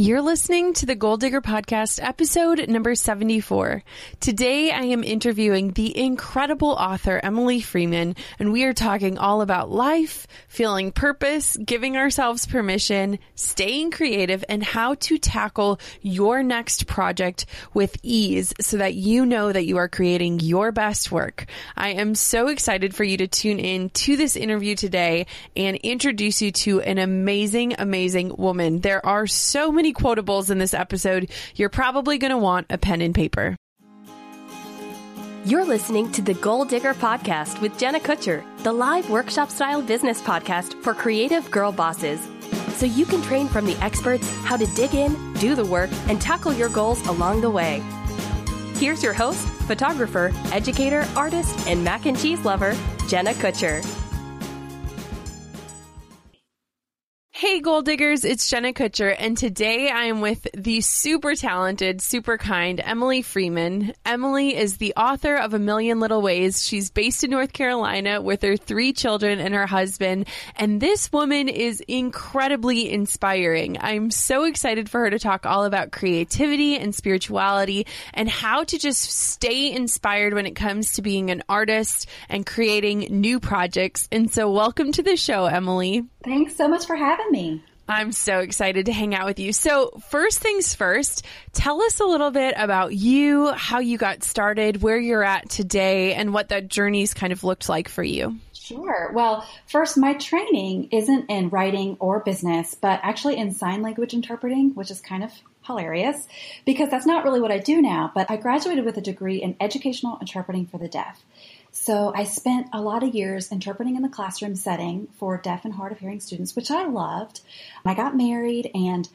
You're listening to the Goal Digger Podcast, episode number 74. Today I am interviewing the incredible author Emily Freeman, and we are talking all about life, feeling purpose, giving ourselves permission, staying creative, and how to tackle your next project with ease so that you know that you are creating your best work. I am so excited for you to tune in to this interview today and introduce you to an amazing, amazing woman. There are so many many quotables in this episode, you're probably going to want a pen and paper. You're listening to the Goal Digger Podcast with Jenna Kutcher, the live workshop style business podcast for creative girl bosses. So you can train from the experts how to dig in, do the work, and tackle your goals along the way. Here's your host, photographer, educator, artist, and mac and cheese lover, Jenna Kutcher. Hey, goal diggers, it's Jenna Kutcher, and today I am with the super talented, super kind Emily Freeman. Emily is the author of A Million Little Ways. She's based in North Carolina with her three children and her husband, and this woman is incredibly inspiring. I'm so excited for her to talk all about creativity and spirituality and how to just stay inspired when it comes to being an artist and creating new projects. And so, welcome to the show, Emily. Thanks so much for having me. I'm so excited to hang out with you. So, first things first, tell us a little bit about you, how you got started, where you're at today, and what that journey's kind of looked like for you. Sure. Well, first, my training isn't in writing or business, but actually in sign language interpreting, which is kind of hilarious because that's not really what I do now. But I graduated with a degree in educational interpreting for the deaf. So I spent a lot of years interpreting in the classroom setting for deaf and hard of hearing students, which I loved. I got married and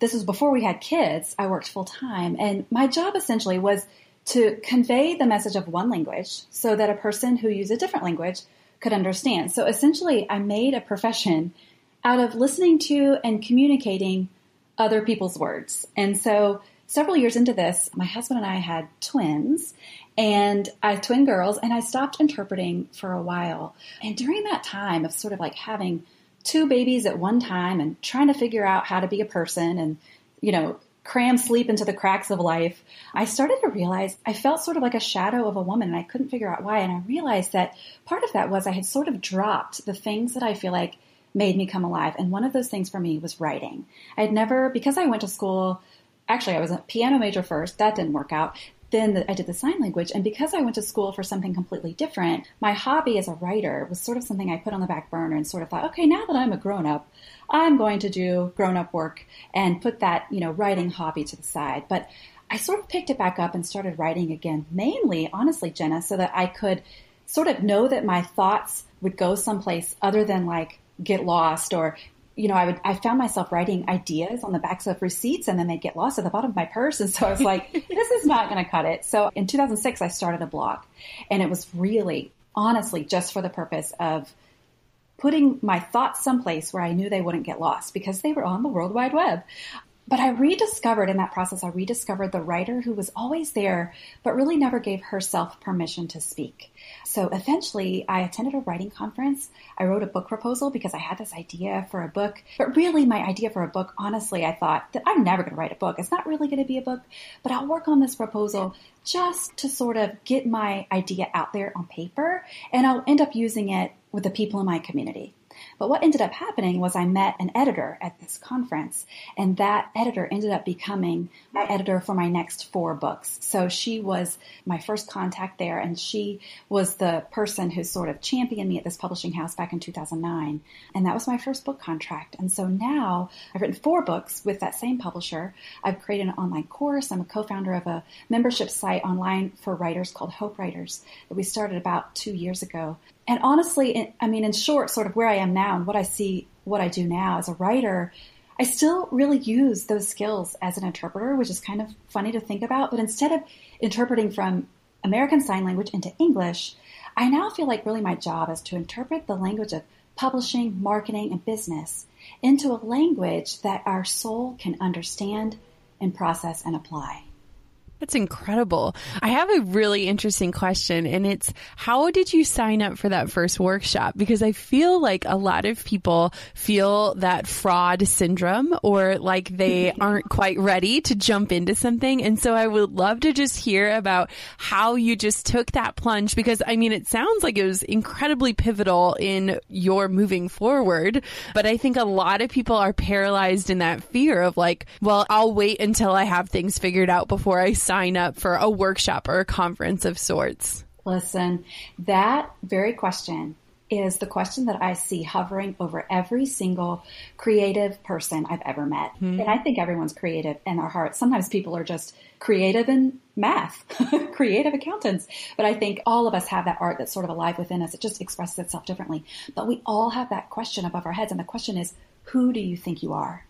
this was before we had kids. I worked full time and my job essentially was to convey the message of one language so that a person who used a different language could understand. So essentially I made a profession out of listening to and communicating other people's words. And so several years into this, my husband and I had twins and I have twin girls, and I stopped interpreting for a while. And during that time of sort of like having two babies at one time and trying to figure out how to be a person and, you know, cram sleep into the cracks of life, I started to realize I felt sort of like a shadow of a woman and I couldn't figure out why. And I realized that part of that was I had sort of dropped the things that I feel like made me come alive. And one of those things for me was writing. I had never, because I went to school, actually, I was a piano major first, that didn't work out then the, I did the sign language. And because I went to school for something completely different, my hobby as a writer was sort of something I put on the back burner and sort of thought, okay, now that I'm a grown up, I'm going to do grown up work and put that, you know, writing hobby to the side. But I sort of picked it back up and started writing again, mainly, honestly, Jenna, so that I could sort of know that my thoughts would go someplace other than like get lost or you know, I would, I found myself writing ideas on the backs of receipts and then they'd get lost at the bottom of my purse. And so I was like, this is not going to cut it. So in 2006, I started a blog and it was really, honestly, just for the purpose of putting my thoughts someplace where I knew they wouldn't get lost because they were on the World Wide Web. But I rediscovered in that process, I rediscovered the writer who was always there, but really never gave herself permission to speak. So eventually I attended a writing conference. I wrote a book proposal because I had this idea for a book. But really my idea for a book, honestly, I thought that I'm never going to write a book. It's not really going to be a book, but I'll work on this proposal just to sort of get my idea out there on paper and I'll end up using it with the people in my community. But what ended up happening was I met an editor at this conference, and that editor ended up becoming my editor for my next four books. So she was my first contact there, and she was the person who sort of championed me at this publishing house back in 2009. And that was my first book contract. And so now I've written four books with that same publisher. I've created an online course. I'm a co-founder of a membership site online for writers called Hope Writers that we started about two years ago. And honestly, I mean, in short, sort of where I am now and what I see, what I do now as a writer, I still really use those skills as an interpreter, which is kind of funny to think about. But instead of interpreting from American Sign Language into English, I now feel like really my job is to interpret the language of publishing, marketing, and business into a language that our soul can understand and process and apply. That's incredible. I have a really interesting question and it's how did you sign up for that first workshop? Because I feel like a lot of people feel that fraud syndrome or like they aren't quite ready to jump into something. And so I would love to just hear about how you just took that plunge because I mean, it sounds like it was incredibly pivotal in your moving forward. But I think a lot of people are paralyzed in that fear of like, well, I'll wait until I have things figured out before I sign up for a workshop or a conference of sorts? Listen, that very question is the question that I see hovering over every single creative person I've ever met. Mm-hmm. And I think everyone's creative in their heart. Sometimes people are just creative in math, creative accountants. But I think all of us have that art that's sort of alive within us. It just expresses itself differently. But we all have that question above our heads. And the question is, who do you think you are?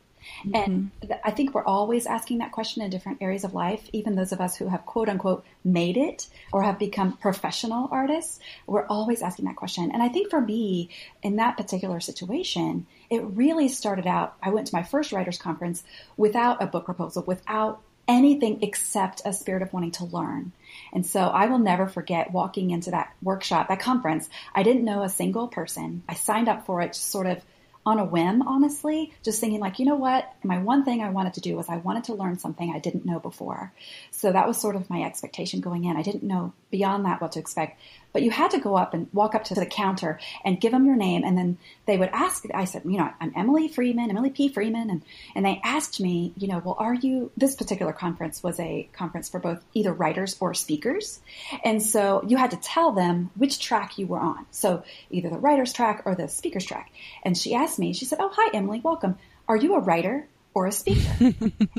Mm-hmm. And th- I think we're always asking that question in different areas of life. Even those of us who have quote unquote made it or have become professional artists, we're always asking that question. And I think for me, in that particular situation, it really started out. I went to my first writers conference without a book proposal, without anything except a spirit of wanting to learn. And so I will never forget walking into that workshop, that conference. I didn't know a single person. I signed up for it sort of on a whim, honestly, just thinking like, you know what? My one thing I wanted to do was I wanted to learn something I didn't know before. So that was sort of my expectation going in. I didn't know beyond that what to expect. But you had to go up and walk up to the counter and give them your name. And then they would ask, I said, you know, I'm Emily Freeman, Emily P. Freeman. And, and they asked me, you know, well, are you, this particular conference was a conference for both either writers or speakers. And so you had to tell them which track you were on. So either the writer's track or the speaker's track. And she asked me, she said, oh, hi, Emily, welcome. Are you a writer? or a speaker. and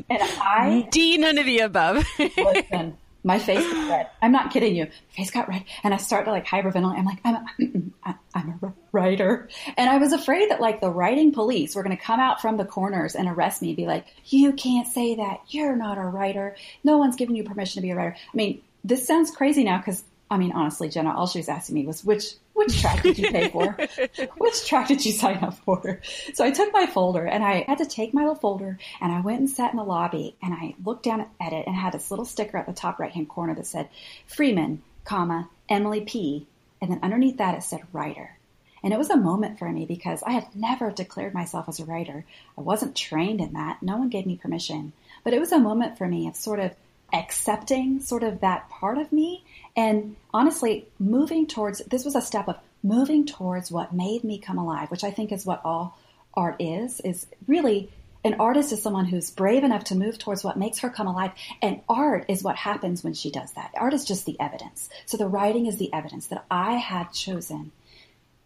I D none of the above. listen, my face got red. I'm not kidding you. My face got red, and I start to like hyperventilate. I'm like, I'm, a, mm, mm, I'm a writer, and I was afraid that like the writing police were going to come out from the corners and arrest me, and be like, "You can't say that. You're not a writer. No one's giving you permission to be a writer." I mean, this sounds crazy now because I mean, honestly, Jenna, all she was asking me was which which track did you pay for? which track did you sign up for? So I took my folder and I had to take my little folder and I went and sat in the lobby and I looked down at it and had this little sticker at the top right hand corner that said Freeman, comma, Emily P. And then underneath that it said writer. And it was a moment for me because I had never declared myself as a writer. I wasn't trained in that. No one gave me permission. But it was a moment for me of sort of accepting sort of that part of me. And honestly moving towards this was a step of moving towards what made me come alive which i think is what all art is is really an artist is someone who's brave enough to move towards what makes her come alive. And art is what happens when she does that. Art is just the evidence. So the writing is the evidence that i had chosen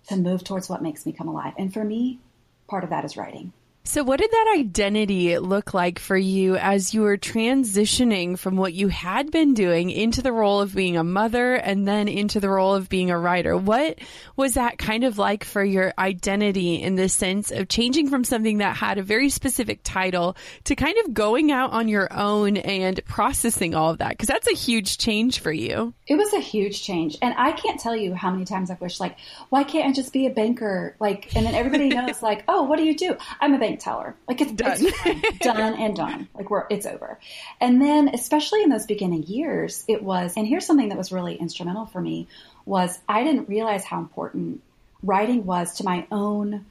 to move towards what makes me come alive. And for me part of that is writing so, what did that identity look like for you as you were transitioning from what you had been doing into the role of being a mother and then into the role of being a writer? What was that kind of like for your identity in the sense of changing from something that had a very specific title to kind of going out on your own and processing all of that? Because that's a huge change for you. It was a huge change. And I can't tell you how many times I've wished, like, why can't I just be a banker? Like, and then everybody knows, like, oh, what do you do? I'm a banker didn't tell her. Like it's done, it's done and done. Like we're it's over. And then, especially in those beginning years, it was. And here's something that was really instrumental for me was I didn't realize how important writing was to my own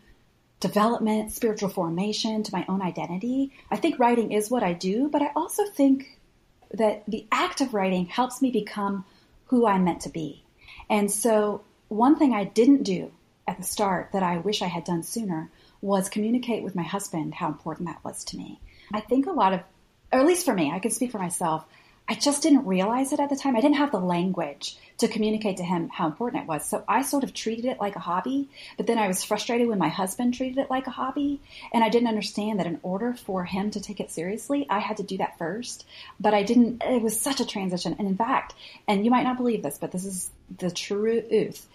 development, spiritual formation, to my own identity. I think writing is what I do, but I also think that the act of writing helps me become who I'm meant to be. And so, one thing I didn't do at the start that I wish I had done sooner was communicate with my husband how important that was to me. I think a lot of, or at least for me, I can speak for myself, I just didn't realize it at the time. I didn't have the language to communicate to him how important it was. So I sort of treated it like a hobby, but then I was frustrated when my husband treated it like a hobby. And I didn't understand that in order for him to take it seriously, I had to do that first. But I didn't, it was such a transition. And in fact, and you might not believe this, but this is the truth.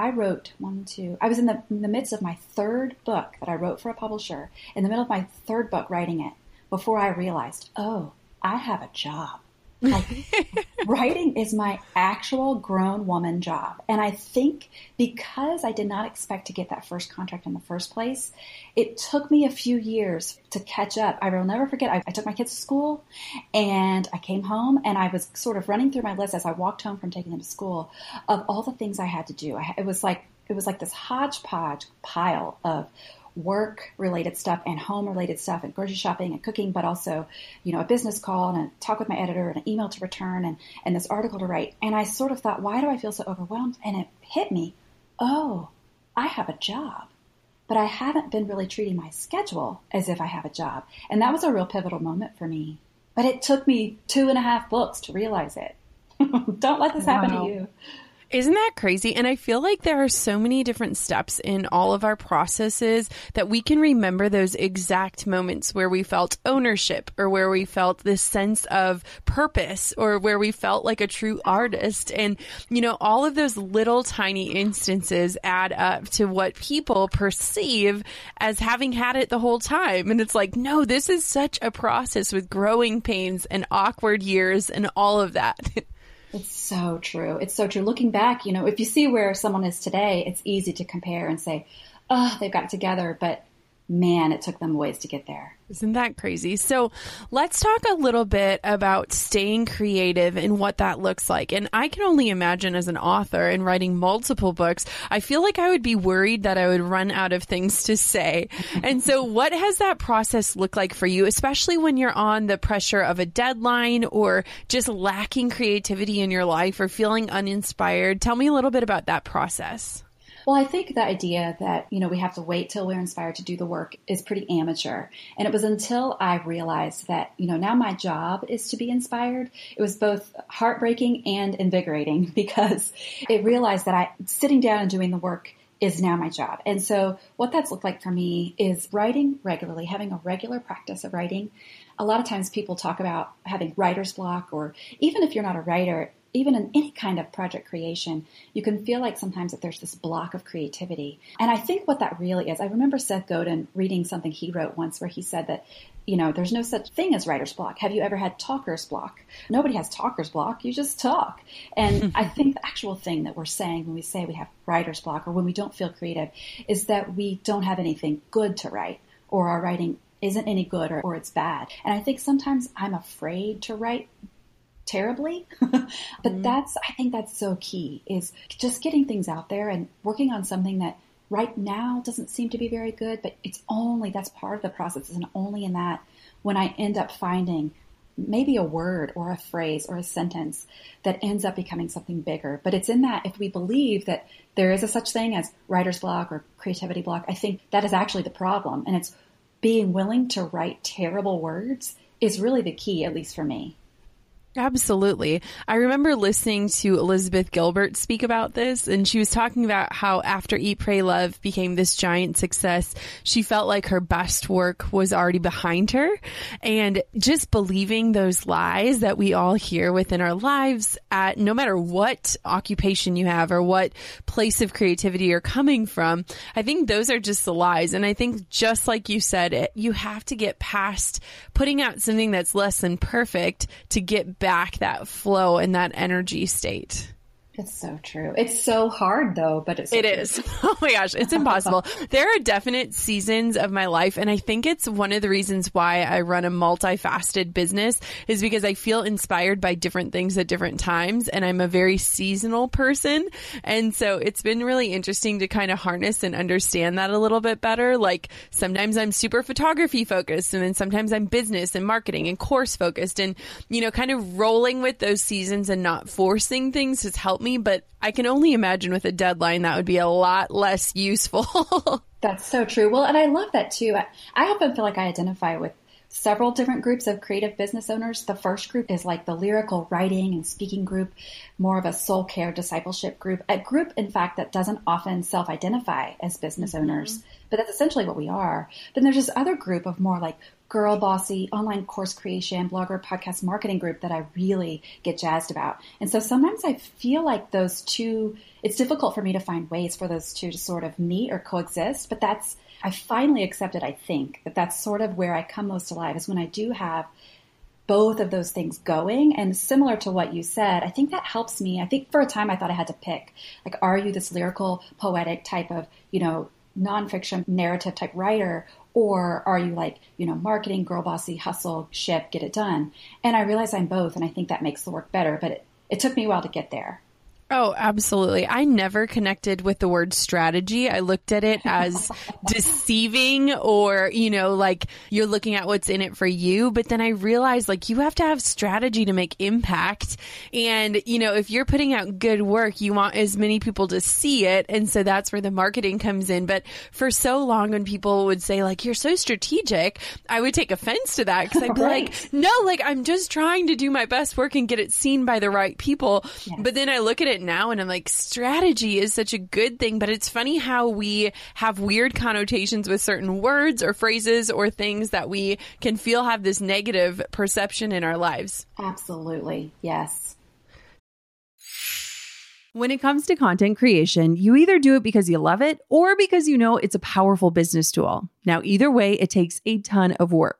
I wrote one, two, I was in the, in the midst of my third book that I wrote for a publisher, in the middle of my third book writing it, before I realized, oh, I have a job. Like, writing is my actual grown woman job. And I think because I did not expect to get that first contract in the first place, it took me a few years to catch up. I will never forget, I, I took my kids to school and I came home and I was sort of running through my list as I walked home from taking them to school of all the things I had to do. I, it was like, it was like this hodgepodge pile of work related stuff and home related stuff and grocery shopping and cooking, but also, you know, a business call and a talk with my editor and an email to return and, and this article to write. And I sort of thought, why do I feel so overwhelmed? And it hit me, oh, I have a job. But I haven't been really treating my schedule as if I have a job. And that was a real pivotal moment for me. But it took me two and a half books to realize it. Don't let this wow. happen to you. Isn't that crazy? And I feel like there are so many different steps in all of our processes that we can remember those exact moments where we felt ownership or where we felt this sense of purpose or where we felt like a true artist. And, you know, all of those little tiny instances add up to what people perceive as having had it the whole time. And it's like, no, this is such a process with growing pains and awkward years and all of that. It's so true. It's so true. Looking back, you know, if you see where someone is today, it's easy to compare and say, oh, they've got together. But man, it took them ways to get there. Isn't that crazy? So let's talk a little bit about staying creative and what that looks like. And I can only imagine as an author and writing multiple books, I feel like I would be worried that I would run out of things to say. and so what has that process looked like for you, especially when you're on the pressure of a deadline or just lacking creativity in your life or feeling uninspired? Tell me a little bit about that process. Well, I think the idea that, you know, we have to wait till we're inspired to do the work is pretty amateur. And it was until I realized that, you know, now my job is to be inspired. It was both heartbreaking and invigorating because it realized that I sitting down and doing the work is now my job. And so what that's looked like for me is writing regularly, having a regular practice of writing. A lot of times people talk about having writer's block or even if you're not a writer, even in any kind of project creation, you can feel like sometimes that there's this block of creativity. And I think what that really is, I remember Seth Godin reading something he wrote once where he said that, you know, there's no such thing as writer's block. Have you ever had talker's block? Nobody has talker's block. You just talk. And hmm. I think the actual thing that we're saying when we say we have writer's block or when we don't feel creative is that we don't have anything good to write or our writing isn't any good or, or it's bad. And I think sometimes I'm afraid to write terribly. but mm-hmm. that's, I think that's so key is just getting things out there and working on something that right now doesn't seem to be very good, but it's only, that's part of the process. And only in that when I end up finding maybe a word or a phrase or a sentence that ends up becoming something bigger. But it's in that if we believe that there is a such thing as writer's block or creativity block, I think that is actually the problem. And it's being willing to write terrible words is really the key, at least for me. Absolutely. I remember listening to Elizabeth Gilbert speak about this, and she was talking about how after Eat, Pray, Love became this giant success, she felt like her best work was already behind her. And just believing those lies that we all hear within our lives at no matter what occupation you have or what place of creativity you're coming from, I think those are just the lies. And I think just like you said, you have to get past putting out something that's less than perfect to get back that flow and that energy state. It's so true. It's so hard though, but it's so it is. Oh my gosh, it's impossible. there are definite seasons of my life, and I think it's one of the reasons why I run a multifaceted business is because I feel inspired by different things at different times, and I'm a very seasonal person, and so it's been really interesting to kind of harness and understand that a little bit better. Like sometimes I'm super photography focused, and then sometimes I'm business and marketing and course focused, and you know, kind of rolling with those seasons and not forcing things has helped me, but I can only imagine with a deadline that would be a lot less useful. That's so true. Well, and I love that too. I, I often feel like I identify with several different groups of creative business owners. The first group is like the lyrical writing and speaking group, more of a soul care discipleship group, a group, in fact, that doesn't often self identify as business mm-hmm. owners, but that's essentially what we are. Then there's this other group of more like girl bossy online course creation, blogger, podcast marketing group that I really get jazzed about. And so sometimes I feel like those two, it's difficult for me to find ways for those two to sort of meet or coexist, but that's, I finally accepted, I think, that that's sort of where I come most alive is when I do have both of those things going. And similar to what you said, I think that helps me. I think for a time I thought I had to pick, like, are you this lyrical, poetic type of, you know, nonfiction narrative type writer or are you like, you know, marketing, girl bossy, hustle, ship, get it done? And I realize I'm both, and I think that makes the work better, but it, it took me a while to get there. Oh, absolutely. I never connected with the word strategy. I looked at it as deceiving or, you know, like you're looking at what's in it for you. But then I realized like you have to have strategy to make impact. And, you know, if you're putting out good work, you want as many people to see it. And so that's where the marketing comes in. But for so long, when people would say like, you're so strategic, I would take offense to that because I'd be right. like, no, like I'm just trying to do my best work and get it seen by the right people. Yes. But then I look at it it now and I'm like, strategy is such a good thing, but it's funny how we have weird connotations with certain words or phrases or things that we can feel have this negative perception in our lives. Absolutely. Yes. When it comes to content creation, you either do it because you love it or because you know it's a powerful business tool. Now, either way, it takes a ton of work.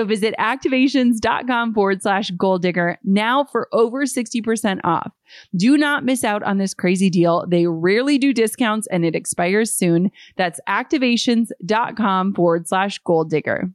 visit activations.com forward slash goal digger now for over 60% off. Do not miss out on this crazy deal. They rarely do discounts and it expires soon. That's activations.com forward slash goal digger.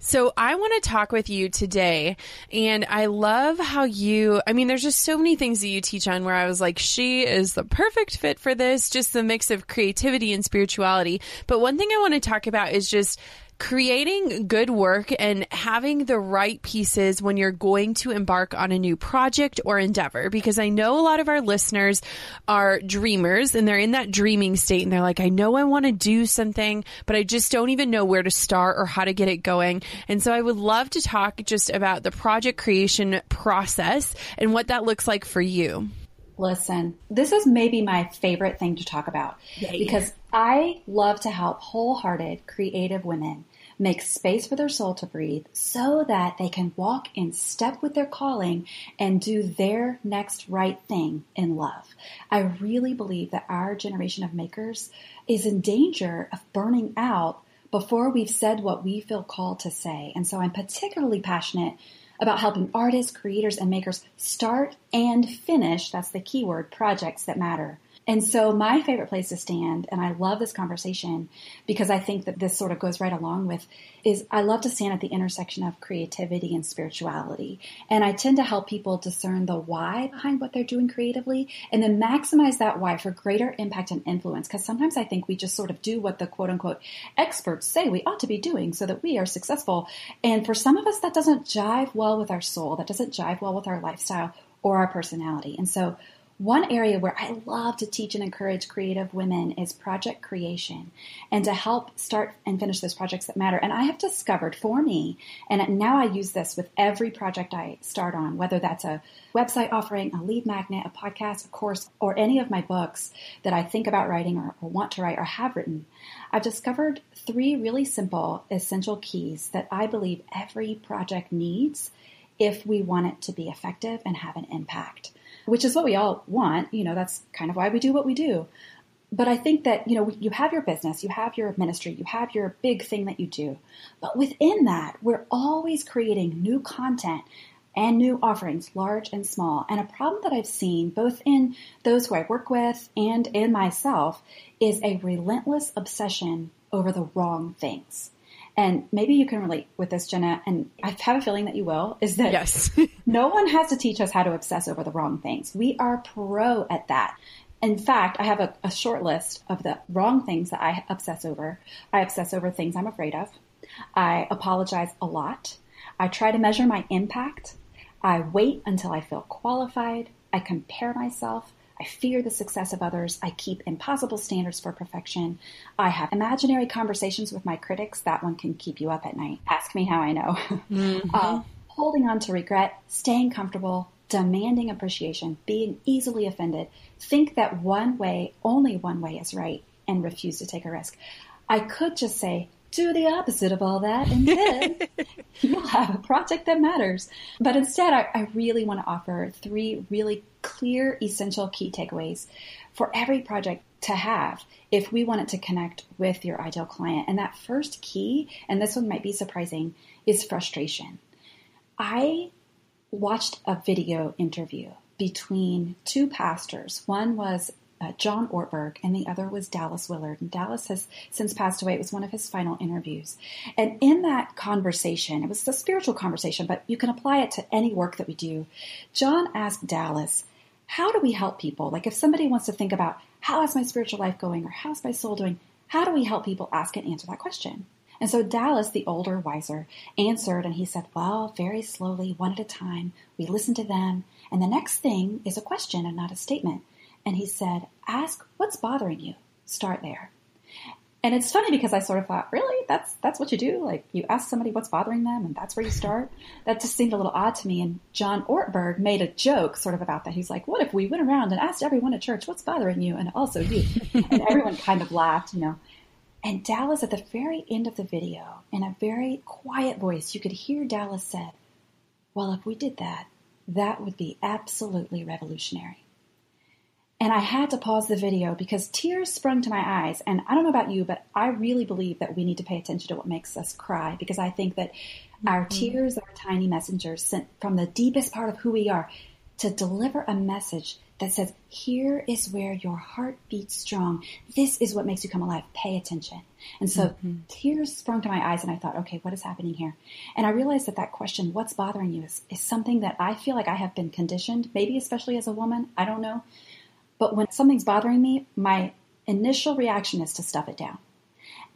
So I want to talk with you today and I love how you, I mean, there's just so many things that you teach on where I was like, she is the perfect fit for this, just the mix of creativity and spirituality. But one thing I want to talk about is just creating good work and having the right pieces when you're going to embark on a new project or endeavor. Because I know a lot of our listeners are dreamers and they're in that dreaming state and they're like, I know I want to do something, but I just don't even know where to start or how to get it going. And so I would love to talk just about the project creation process and what that looks like for you. Listen, this is maybe my favorite thing to talk about because I love to help wholehearted creative women make space for their soul to breathe so that they can walk in step with their calling and do their next right thing in love. I really believe that our generation of makers is in danger of burning out before we've said what we feel called to say. And so I'm particularly passionate about helping artists, creators, and makers start and finish, that's the keyword, projects that matter. And so my favorite place to stand, and I love this conversation because I think that this sort of goes right along with, is I love to stand at the intersection of creativity and spirituality. And I tend to help people discern the why behind what they're doing creatively and then maximize that why for greater impact and influence. Because sometimes I think we just sort of do what the quote unquote experts say we ought to be doing so that we are successful. And for some of us, that doesn't jive well with our soul. That doesn't jive well with our lifestyle or our personality. And so one area where I love to teach and encourage creative women is project creation and to help start and finish those projects that matter. And I have discovered for me, and now I use this with every project I start on, whether that's a website offering, a lead magnet, a podcast, a course, or any of my books that I think about writing or, or want to write or have written. I've discovered three really simple, essential keys that I believe every project needs if we want it to be effective and have an impact which is what we all want. You know, that's kind of why we do what we do. But I think that, you know, you have your business, you have your ministry, you have your big thing that you do. But within that, we're always creating new content and new offerings, large and small. And a problem that I've seen both in those who I work with and in myself is a relentless obsession over the wrong things and maybe you can relate with this, Jenna, and I have a feeling that you will, is that yes. no one has to teach us how to obsess over the wrong things. We are pro at that. In fact, I have a, a short list of the wrong things that I obsess over. I obsess over things I'm afraid of. I apologize a lot. I try to measure my impact. I wait until I feel qualified. I compare myself. I fear the success of others. I keep impossible standards for perfection. I have imaginary conversations with my critics. That one can keep you up at night. Ask me how I know. Mm-hmm. uh, holding on to regret, staying comfortable, demanding appreciation, being easily offended, think that one way, only one way is right, and refuse to take a risk. I could just say, do the opposite of all that, and then you'll have a project that matters. But instead, I, I really want to offer three really clear, essential key takeaways for every project to have if we want it to connect with your ideal client. And that first key, and this one might be surprising, is frustration. I watched a video interview between two pastors. One was uh, John Ortberg, and the other was Dallas Willard. And Dallas has since passed away. It was one of his final interviews. And in that conversation, it was a spiritual conversation, but you can apply it to any work that we do. John asked Dallas, How do we help people? Like if somebody wants to think about, How is my spiritual life going? or How's my soul doing? How do we help people ask and answer that question? And so Dallas, the older, wiser, answered and he said, Well, very slowly, one at a time, we listen to them. And the next thing is a question and not a statement. And he said, Ask what's bothering you. Start there. And it's funny because I sort of thought, really, that's that's what you do? Like you ask somebody what's bothering them, and that's where you start. that just seemed a little odd to me. And John Ortberg made a joke sort of about that. He's like, "What if we went around and asked everyone at church what's bothering you, and also you?" and everyone kind of laughed, you know. And Dallas, at the very end of the video, in a very quiet voice, you could hear Dallas said, "Well, if we did that, that would be absolutely revolutionary." And I had to pause the video because tears sprung to my eyes. And I don't know about you, but I really believe that we need to pay attention to what makes us cry because I think that mm-hmm. our tears are tiny messengers sent from the deepest part of who we are to deliver a message that says, Here is where your heart beats strong. This is what makes you come alive. Pay attention. And so mm-hmm. tears sprung to my eyes, and I thought, okay, what is happening here? And I realized that that question, what's bothering you, is, is something that I feel like I have been conditioned, maybe especially as a woman. I don't know but when something's bothering me, my initial reaction is to stuff it down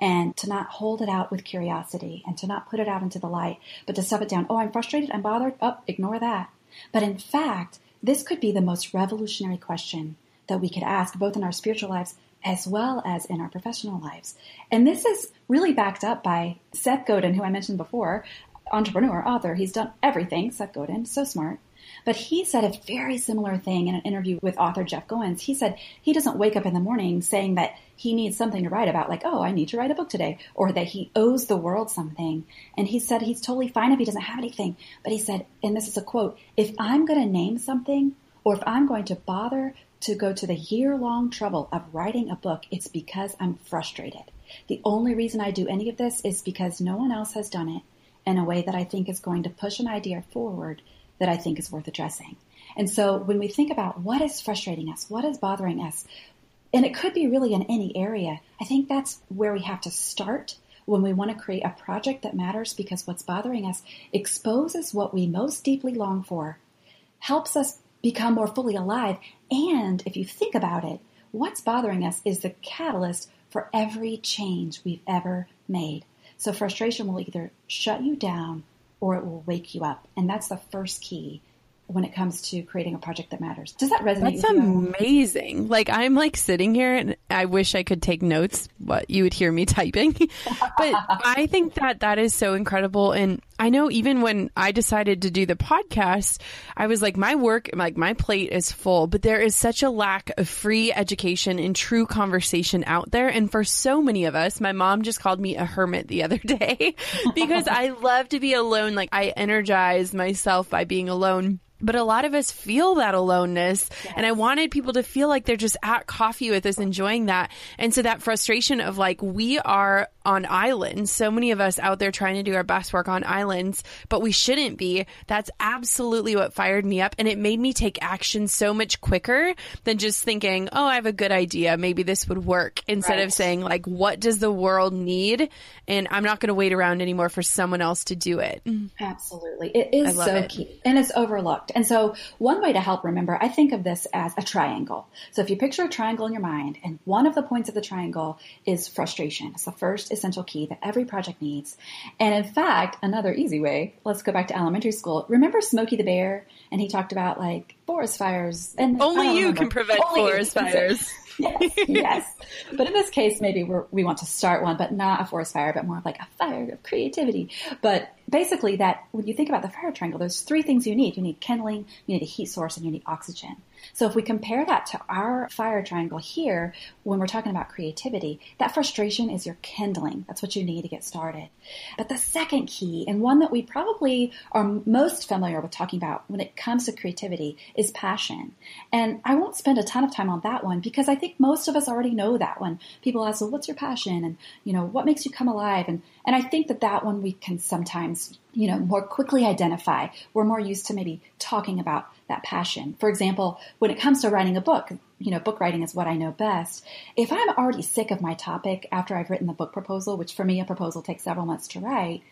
and to not hold it out with curiosity and to not put it out into the light, but to stuff it down. Oh, I'm frustrated. I'm bothered. Oh, ignore that. But in fact, this could be the most revolutionary question that we could ask both in our spiritual lives as well as in our professional lives. And this is really backed up by Seth Godin, who I mentioned before, entrepreneur, author. He's done everything, Seth Godin, so smart. But he said a very similar thing in an interview with author Jeff Goins. He said he doesn't wake up in the morning saying that he needs something to write about, like, oh, I need to write a book today, or that he owes the world something. And he said he's totally fine if he doesn't have anything. But he said, and this is a quote, if I'm going to name something, or if I'm going to bother to go to the year long trouble of writing a book, it's because I'm frustrated. The only reason I do any of this is because no one else has done it in a way that I think is going to push an idea forward that I think is worth addressing. And so when we think about what is frustrating us, what is bothering us, and it could be really in any area, I think that's where we have to start when we want to create a project that matters because what's bothering us exposes what we most deeply long for, helps us become more fully alive, and if you think about it, what's bothering us is the catalyst for every change we've ever made. So frustration will either shut you down or it will wake you up. And that's the first key when it comes to creating a project that matters. Does that resonate? That's amazing. Like I'm like sitting here and I wish I could take notes, but you would hear me typing. but I think that that is so incredible. And I know even when I decided to do the podcast, I was like, my work, like my plate is full, but there is such a lack of free education and true conversation out there. And for so many of us, my mom just called me a hermit the other day because I love to be alone. Like I energize myself by being alone. But a lot of us feel that aloneness. Yes. And I wanted people to feel like they're just at coffee with us, enjoying that. And so that frustration of like, we are on islands. So many of us out there trying to do our best work on islands, but we shouldn't be. That's absolutely what fired me up. And it made me take action so much quicker than just thinking, oh, I have a good idea. Maybe this would work instead right. of saying, like, what does the world need? And I'm not going to wait around anymore for someone else to do it. Mm-hmm. Absolutely. It is so it. key and it's overlooked. And so one way to help remember, I think of this as a triangle. So if you picture a triangle in your mind and one of the points of the triangle is frustration. It's the first essential key that every project needs. And in fact, another easy way, let's go back to elementary school. Remember Smokey the Bear? And he talked about like forest fires. And only you remember. can prevent only forest fires. yes, yes. But in this case, maybe we want to start one, but not a forest fire, but more of like a fire of creativity. But basically, that when you think about the fire triangle, there's three things you need. You need kindling, you need a heat source, and you need oxygen. So if we compare that to our fire triangle here, when we're talking about creativity, that frustration is your kindling. That's what you need to get started. But the second key, and one that we probably are most familiar with talking about when it comes to creativity, is passion. And I won't spend a ton of time on that one because I think most of us already know that one. People ask, well, what's your passion? And, you know, what makes you come alive? And, and I think that that one we can sometimes, you know, more quickly identify. We're more used to maybe talking about that passion. For example, when it comes to writing a book, you know, book writing is what I know best. If I'm already sick of my topic after I've written the book proposal, which for me a proposal takes several months to write,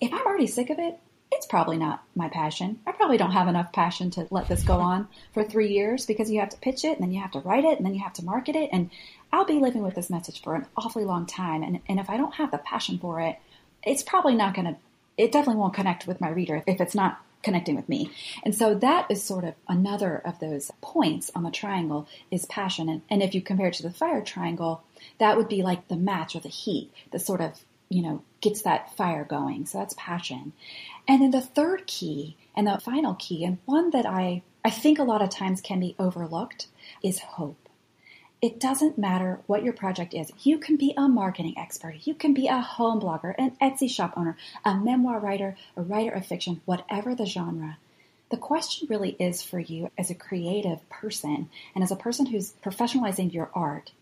if I'm already sick of it, it's probably not my passion. I probably don't have enough passion to let this go on for three years because you have to pitch it and then you have to write it and then you have to market it. And I'll be living with this message for an awfully long time. And, and if I don't have the passion for it, it's probably not going to, it definitely won't connect with my reader if it's not connecting with me. And so that is sort of another of those points on the triangle is passion. And, and if you compare it to the fire triangle, that would be like the match or the heat that sort of, you know, gets that fire going. So that's passion. And then the third key and the final key, and one that I, I think a lot of times can be overlooked, is hope. It doesn't matter what your project is. You can be a marketing expert. You can be a home blogger, an Etsy shop owner, a memoir writer, a writer of fiction, whatever the genre. The question really is for you as a creative person and as a person who's professionalizing your art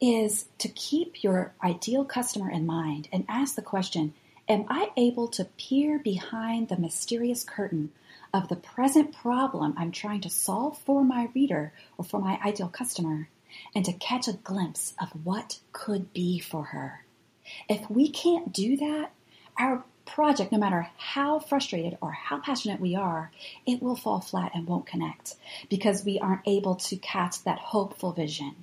is to keep your ideal customer in mind and ask the question, am I able to peer behind the mysterious curtain of the present problem I'm trying to solve for my reader or for my ideal customer? And to catch a glimpse of what could be for her. If we can't do that, our project, no matter how frustrated or how passionate we are, it will fall flat and won't connect because we aren't able to catch that hopeful vision.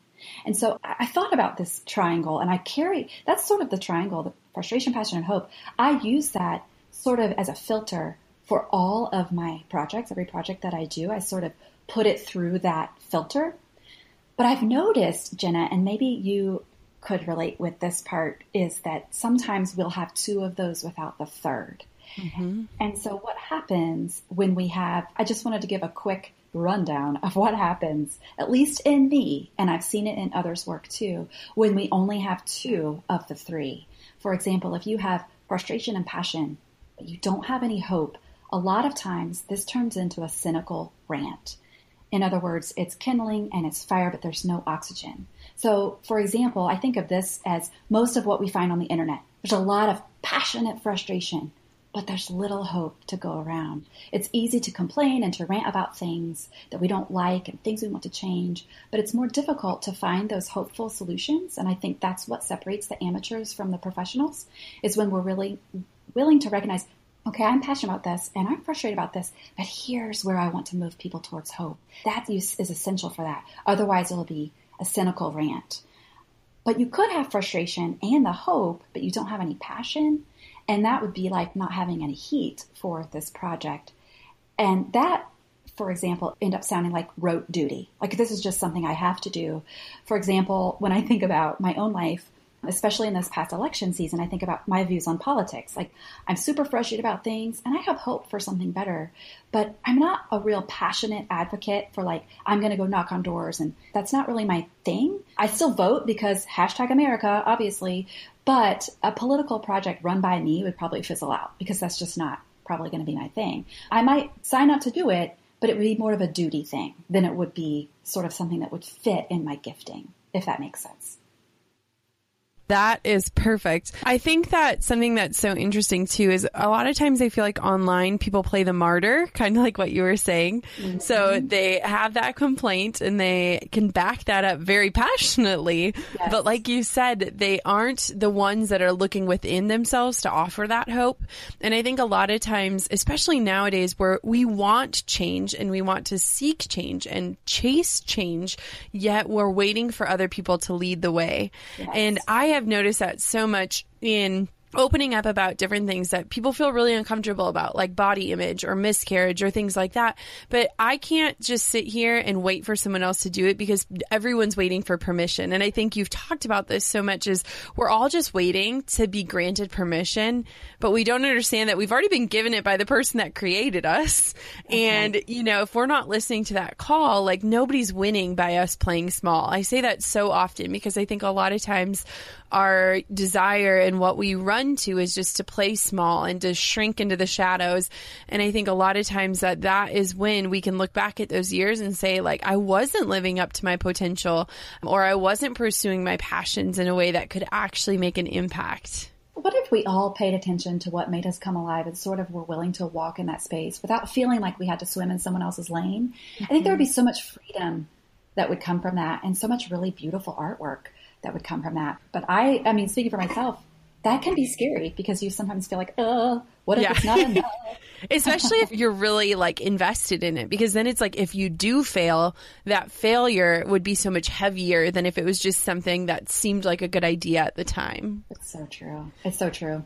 And so I thought about this triangle and I carry, that's sort of the triangle, the frustration, passion, and hope. I use that sort of as a filter for all of my projects, every project that I do. I sort of put it through that filter but I've noticed, Jenna, and maybe you could relate with this part, is that sometimes we'll have two of those without the 3rd mm-hmm. And so what happens when we have, I just wanted to give a quick rundown of what happens, at least in me, and I've seen it in others' work too, when we only have two of the three. For example, if you have frustration and passion, but you don't have any hope, a lot of times this turns into a cynical rant. In other words, it's kindling and it's fire, but there's no oxygen. So, for example, I think of this as most of what we find on the internet. There's a lot of passionate frustration, but there's little hope to go around. It's easy to complain and to rant about things that we don't like and things we want to change, but it's more difficult to find those hopeful solutions. And I think that's what separates the amateurs from the professionals is when we're really willing to recognize okay, I'm passionate about this and I'm frustrated about this, but here's where I want to move people towards hope. That is essential for that. Otherwise, it'll be a cynical rant. But you could have frustration and the hope, but you don't have any passion. And that would be like not having any heat for this project. And that, for example, end up sounding like rote duty. Like this is just something I have to do. For example, when I think about my own life, especially in this past election season, I think about my views on politics. Like, I'm super frustrated about things and I have hope for something better, but I'm not a real passionate advocate for, like, I'm going to go knock on doors. And that's not really my thing. I still vote because hashtag America, obviously, but a political project run by me would probably fizzle out because that's just not probably going to be my thing. I might sign up to do it, but it would be more of a duty thing than it would be sort of something that would fit in my gifting, if that makes sense. That is perfect. I think that something that's so interesting too is a lot of times I feel like online people play the martyr, kind of like what you were saying. Mm-hmm. So they have that complaint and they can back that up very passionately. Yes. But like you said, they aren't the ones that are looking within themselves to offer that hope. And I think a lot of times, especially nowadays where we want change and we want to seek change and chase change, yet we're waiting for other people to lead the way. Yes. And I have I've noticed that so much in opening up about different things that people feel really uncomfortable about, like body image or miscarriage or things like that. But I can't just sit here and wait for someone else to do it because everyone's waiting for permission. And I think you've talked about this so much is we're all just waiting to be granted permission, but we don't understand that we've already been given it by the person that created us. Okay. And, you know, if we're not listening to that call, like nobody's winning by us playing small. I say that so often because I think a lot of times our desire and what we run to is just to play small and to shrink into the shadows. And I think a lot of times that that is when we can look back at those years and say, like, I wasn't living up to my potential or I wasn't pursuing my passions in a way that could actually make an impact. What if we all paid attention to what made us come alive and sort of were willing to walk in that space without feeling like we had to swim in someone else's lane? Mm-hmm. I think there would be so much freedom that would come from that and so much really beautiful artwork that would come from that. But I, I mean, speaking for myself, that can be scary because you sometimes feel like, oh, what if yeah. it's not enough? Especially if you're really like invested in it, because then it's like if you do fail, that failure would be so much heavier than if it was just something that seemed like a good idea at the time. It's so true. It's so true.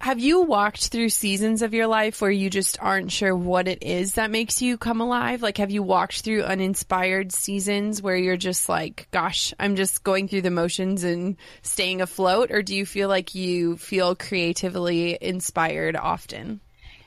Have you walked through seasons of your life where you just aren't sure what it is that makes you come alive? Like, have you walked through uninspired seasons where you're just like, gosh, I'm just going through the motions and staying afloat? Or do you feel like you feel creatively inspired often?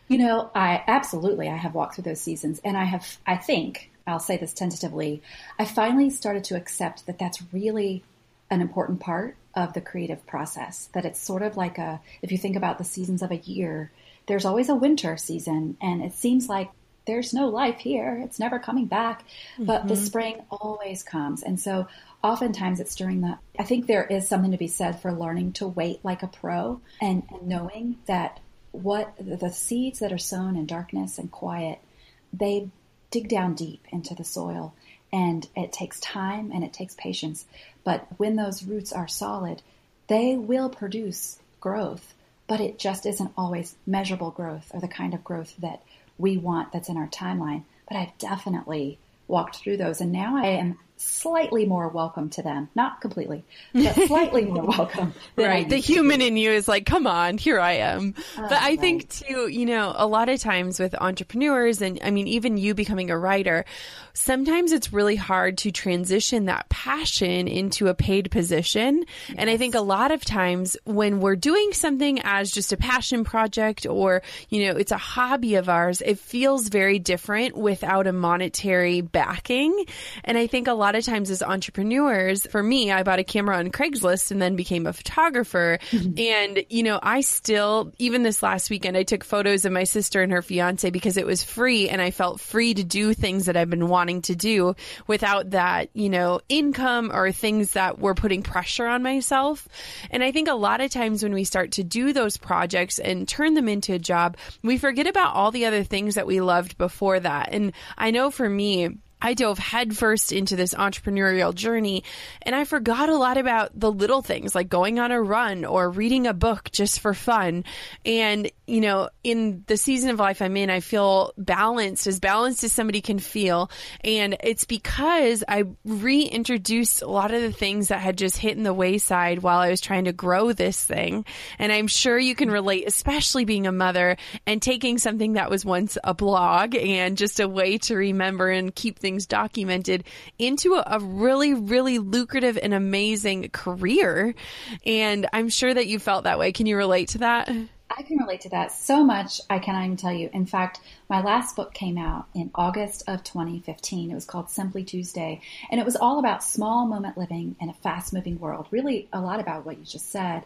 You know, I absolutely, I have walked through those seasons and I have, I think, I'll say this tentatively, I finally started to accept that that's really an important part of the creative process. That it's sort of like a, if you think about the seasons of a year, there's always a winter season, and it seems like there's no life here. It's never coming back. Mm-hmm. But the mm-hmm. spring always comes. And so oftentimes it's during the, I think there is something to be said for learning to wait like a pro and, and knowing that what the seeds that are sown in darkness and quiet, they dig down deep into the soil and it takes time and it takes patience. But when those roots are solid, they will produce growth, but it just isn't always measurable growth or the kind of growth that we want that's in our timeline. But I've definitely walked through those and now I am slightly more welcome to them. Not completely, but slightly more welcome. right. The human in you is like, come on, here I am. Oh, but I right. think too, you know, a lot of times with entrepreneurs and I mean, even you becoming a writer, sometimes it's really hard to transition that passion into a paid position. Yes. And I think a lot of times when we're doing something as just a passion project or, you know, it's a hobby of ours, it feels very different without a monetary backing. And I think a lot lot of times as entrepreneurs, for me, I bought a camera on Craigslist and then became a photographer. Mm-hmm. And, you know, I still, even this last weekend, I took photos of my sister and her fiance because it was free and I felt free to do things that I've been wanting to do without that, you know, income or things that were putting pressure on myself. And I think a lot of times when we start to do those projects and turn them into a job, we forget about all the other things that we loved before that. And I know for me, I dove headfirst into this entrepreneurial journey and I forgot a lot about the little things like going on a run or reading a book just for fun. And, you know, in the season of life I'm in, I feel balanced, as balanced as somebody can feel. And it's because I reintroduced a lot of the things that had just hit in the wayside while I was trying to grow this thing. And I'm sure you can relate, especially being a mother and taking something that was once a blog and just a way to remember and keep things documented into a, a really, really lucrative and amazing career. And I'm sure that you felt that way. Can you relate to that? I can relate to that so much. I cannot even tell you. In fact, my last book came out in August of 2015. It was called Simply Tuesday, and it was all about small moment living in a fast moving world. Really, a lot about what you just said.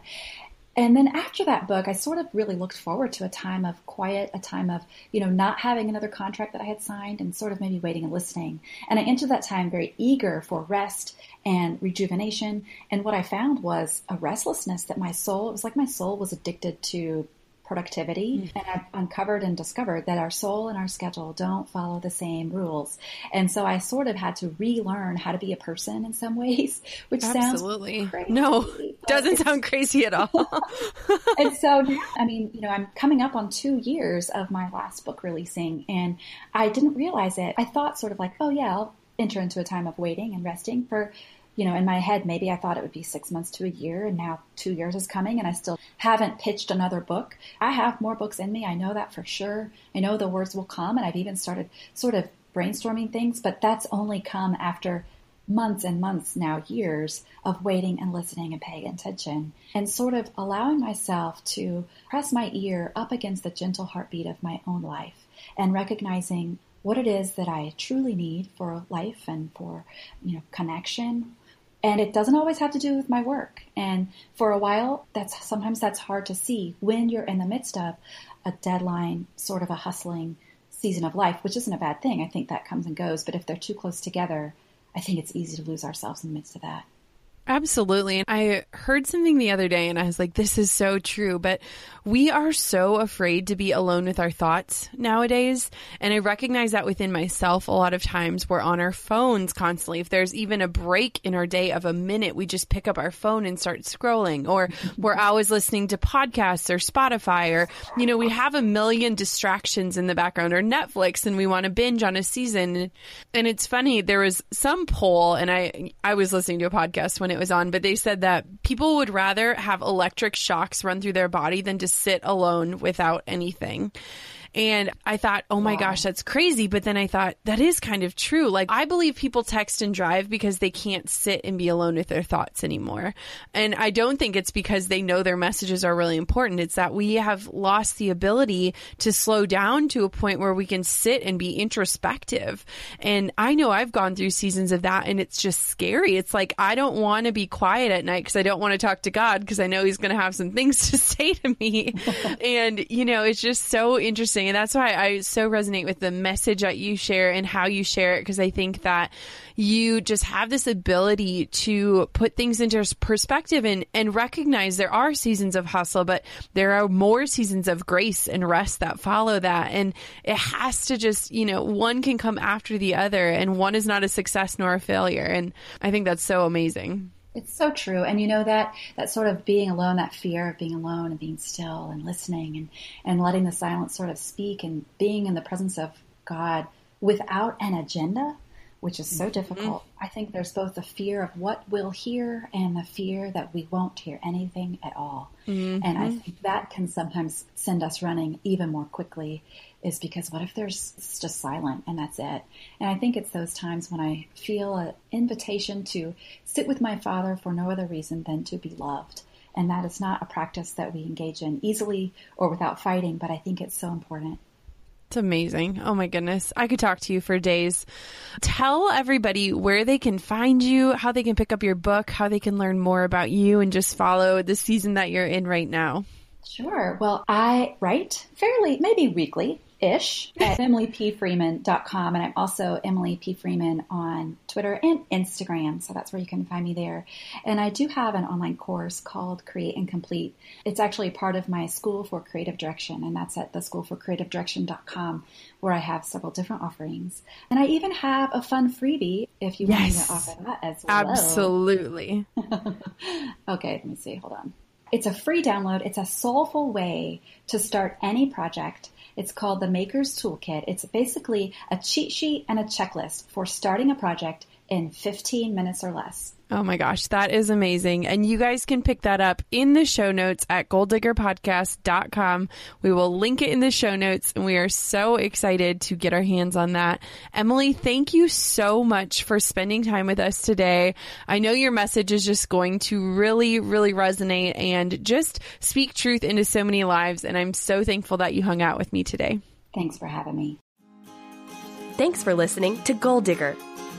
And then after that book, I sort of really looked forward to a time of quiet, a time of, you know, not having another contract that I had signed and sort of maybe waiting and listening. And I entered that time very eager for rest and rejuvenation. And what I found was a restlessness that my soul, it was like my soul was addicted to productivity. Mm-hmm. And I've uncovered and discovered that our soul and our schedule don't follow the same rules. And so I sort of had to relearn how to be a person in some ways, which Absolutely. sounds crazy. No, doesn't sound crazy at all. and so now, I mean, you know, I'm coming up on two years of my last book releasing and I didn't realize it. I thought sort of like, oh yeah, I'll enter into a time of waiting and resting for you know, in my head, maybe I thought it would be six months to a year, and now two years is coming, and I still haven't pitched another book. I have more books in me. I know that for sure. I know the words will come, and I've even started sort of brainstorming things, but that's only come after months and months, now years, of waiting and listening and paying attention, and sort of allowing myself to press my ear up against the gentle heartbeat of my own life and recognizing what it is that I truly need for life and for you know connection and it doesn't always have to do with my work. And for a while, that's sometimes that's hard to see when you're in the midst of a deadline, sort of a hustling season of life, which isn't a bad thing. I think that comes and goes. But if they're too close together, I think it's easy to lose ourselves in the midst of that. Absolutely. And I heard something the other day and I was like, this is so true. But we are so afraid to be alone with our thoughts nowadays. And I recognize that within myself. A lot of times we're on our phones constantly. If there's even a break in our day of a minute, we just pick up our phone and start scrolling. Or we're always listening to podcasts or Spotify or, you know, we have a million distractions in the background or Netflix and we want to binge on a season. And it's funny, there was some poll and I, I was listening to a podcast when it was on, but they said that people would rather have electric shocks run through their body than to sit alone without anything. And I thought, oh my wow. gosh, that's crazy. But then I thought, that is kind of true. Like, I believe people text and drive because they can't sit and be alone with their thoughts anymore. And I don't think it's because they know their messages are really important. It's that we have lost the ability to slow down to a point where we can sit and be introspective. And I know I've gone through seasons of that and it's just scary. It's like, I don't want to be quiet at night because I don't want to talk to God because I know He's going to have some things to say to me. and, you know, it's just so interesting interesting. And that's why I so resonate with the message that you share and how you share it. Because I think that you just have this ability to put things into perspective and, and recognize there are seasons of hustle, but there are more seasons of grace and rest that follow that. And it has to just, you know, one can come after the other and one is not a success nor a failure. And I think that's so amazing. It's so true. And you know that that sort of being alone, that fear of being alone and being still and listening and, and letting the silence sort of speak and being in the presence of God without an agenda, which is so mm-hmm. difficult. I think there's both the fear of what we'll hear and the fear that we won't hear anything at all. Mm-hmm. And I think that can sometimes send us running even more quickly is because what if there's just silent and that's it? And I think it's those times when I feel an invitation to sit with my father for no other reason than to be loved. And that is not a practice that we engage in easily or without fighting, but I think it's so important. It's amazing. Oh my goodness. I could talk to you for days. Tell everybody where they can find you, how they can pick up your book, how they can learn more about you, and just follow the season that you're in right now. Sure. Well, I write fairly, maybe weekly ish at emilypfreeman.com. And I'm also Emily P. Freeman on Twitter and Instagram. So that's where you can find me there. And I do have an online course called Create and Complete. It's actually part of my School for Creative Direction. And that's at the schoolforcreativedirection.com where I have several different offerings. And I even have a fun freebie if you yes. want me to offer that as well. Absolutely. okay, let me see. Hold on. It's a free download. It's a soulful way to start any project it's called the Maker's Toolkit. It's basically a cheat sheet and a checklist for starting a project in 15 minutes or less. Oh my gosh, that is amazing. And you guys can pick that up in the show notes at goaldiggerpodcast.com. We will link it in the show notes, and we are so excited to get our hands on that. Emily, thank you so much for spending time with us today. I know your message is just going to really, really resonate and just speak truth into so many lives. And I'm so thankful that you hung out with me today. Thanks for having me. Thanks for listening to Goal Digger.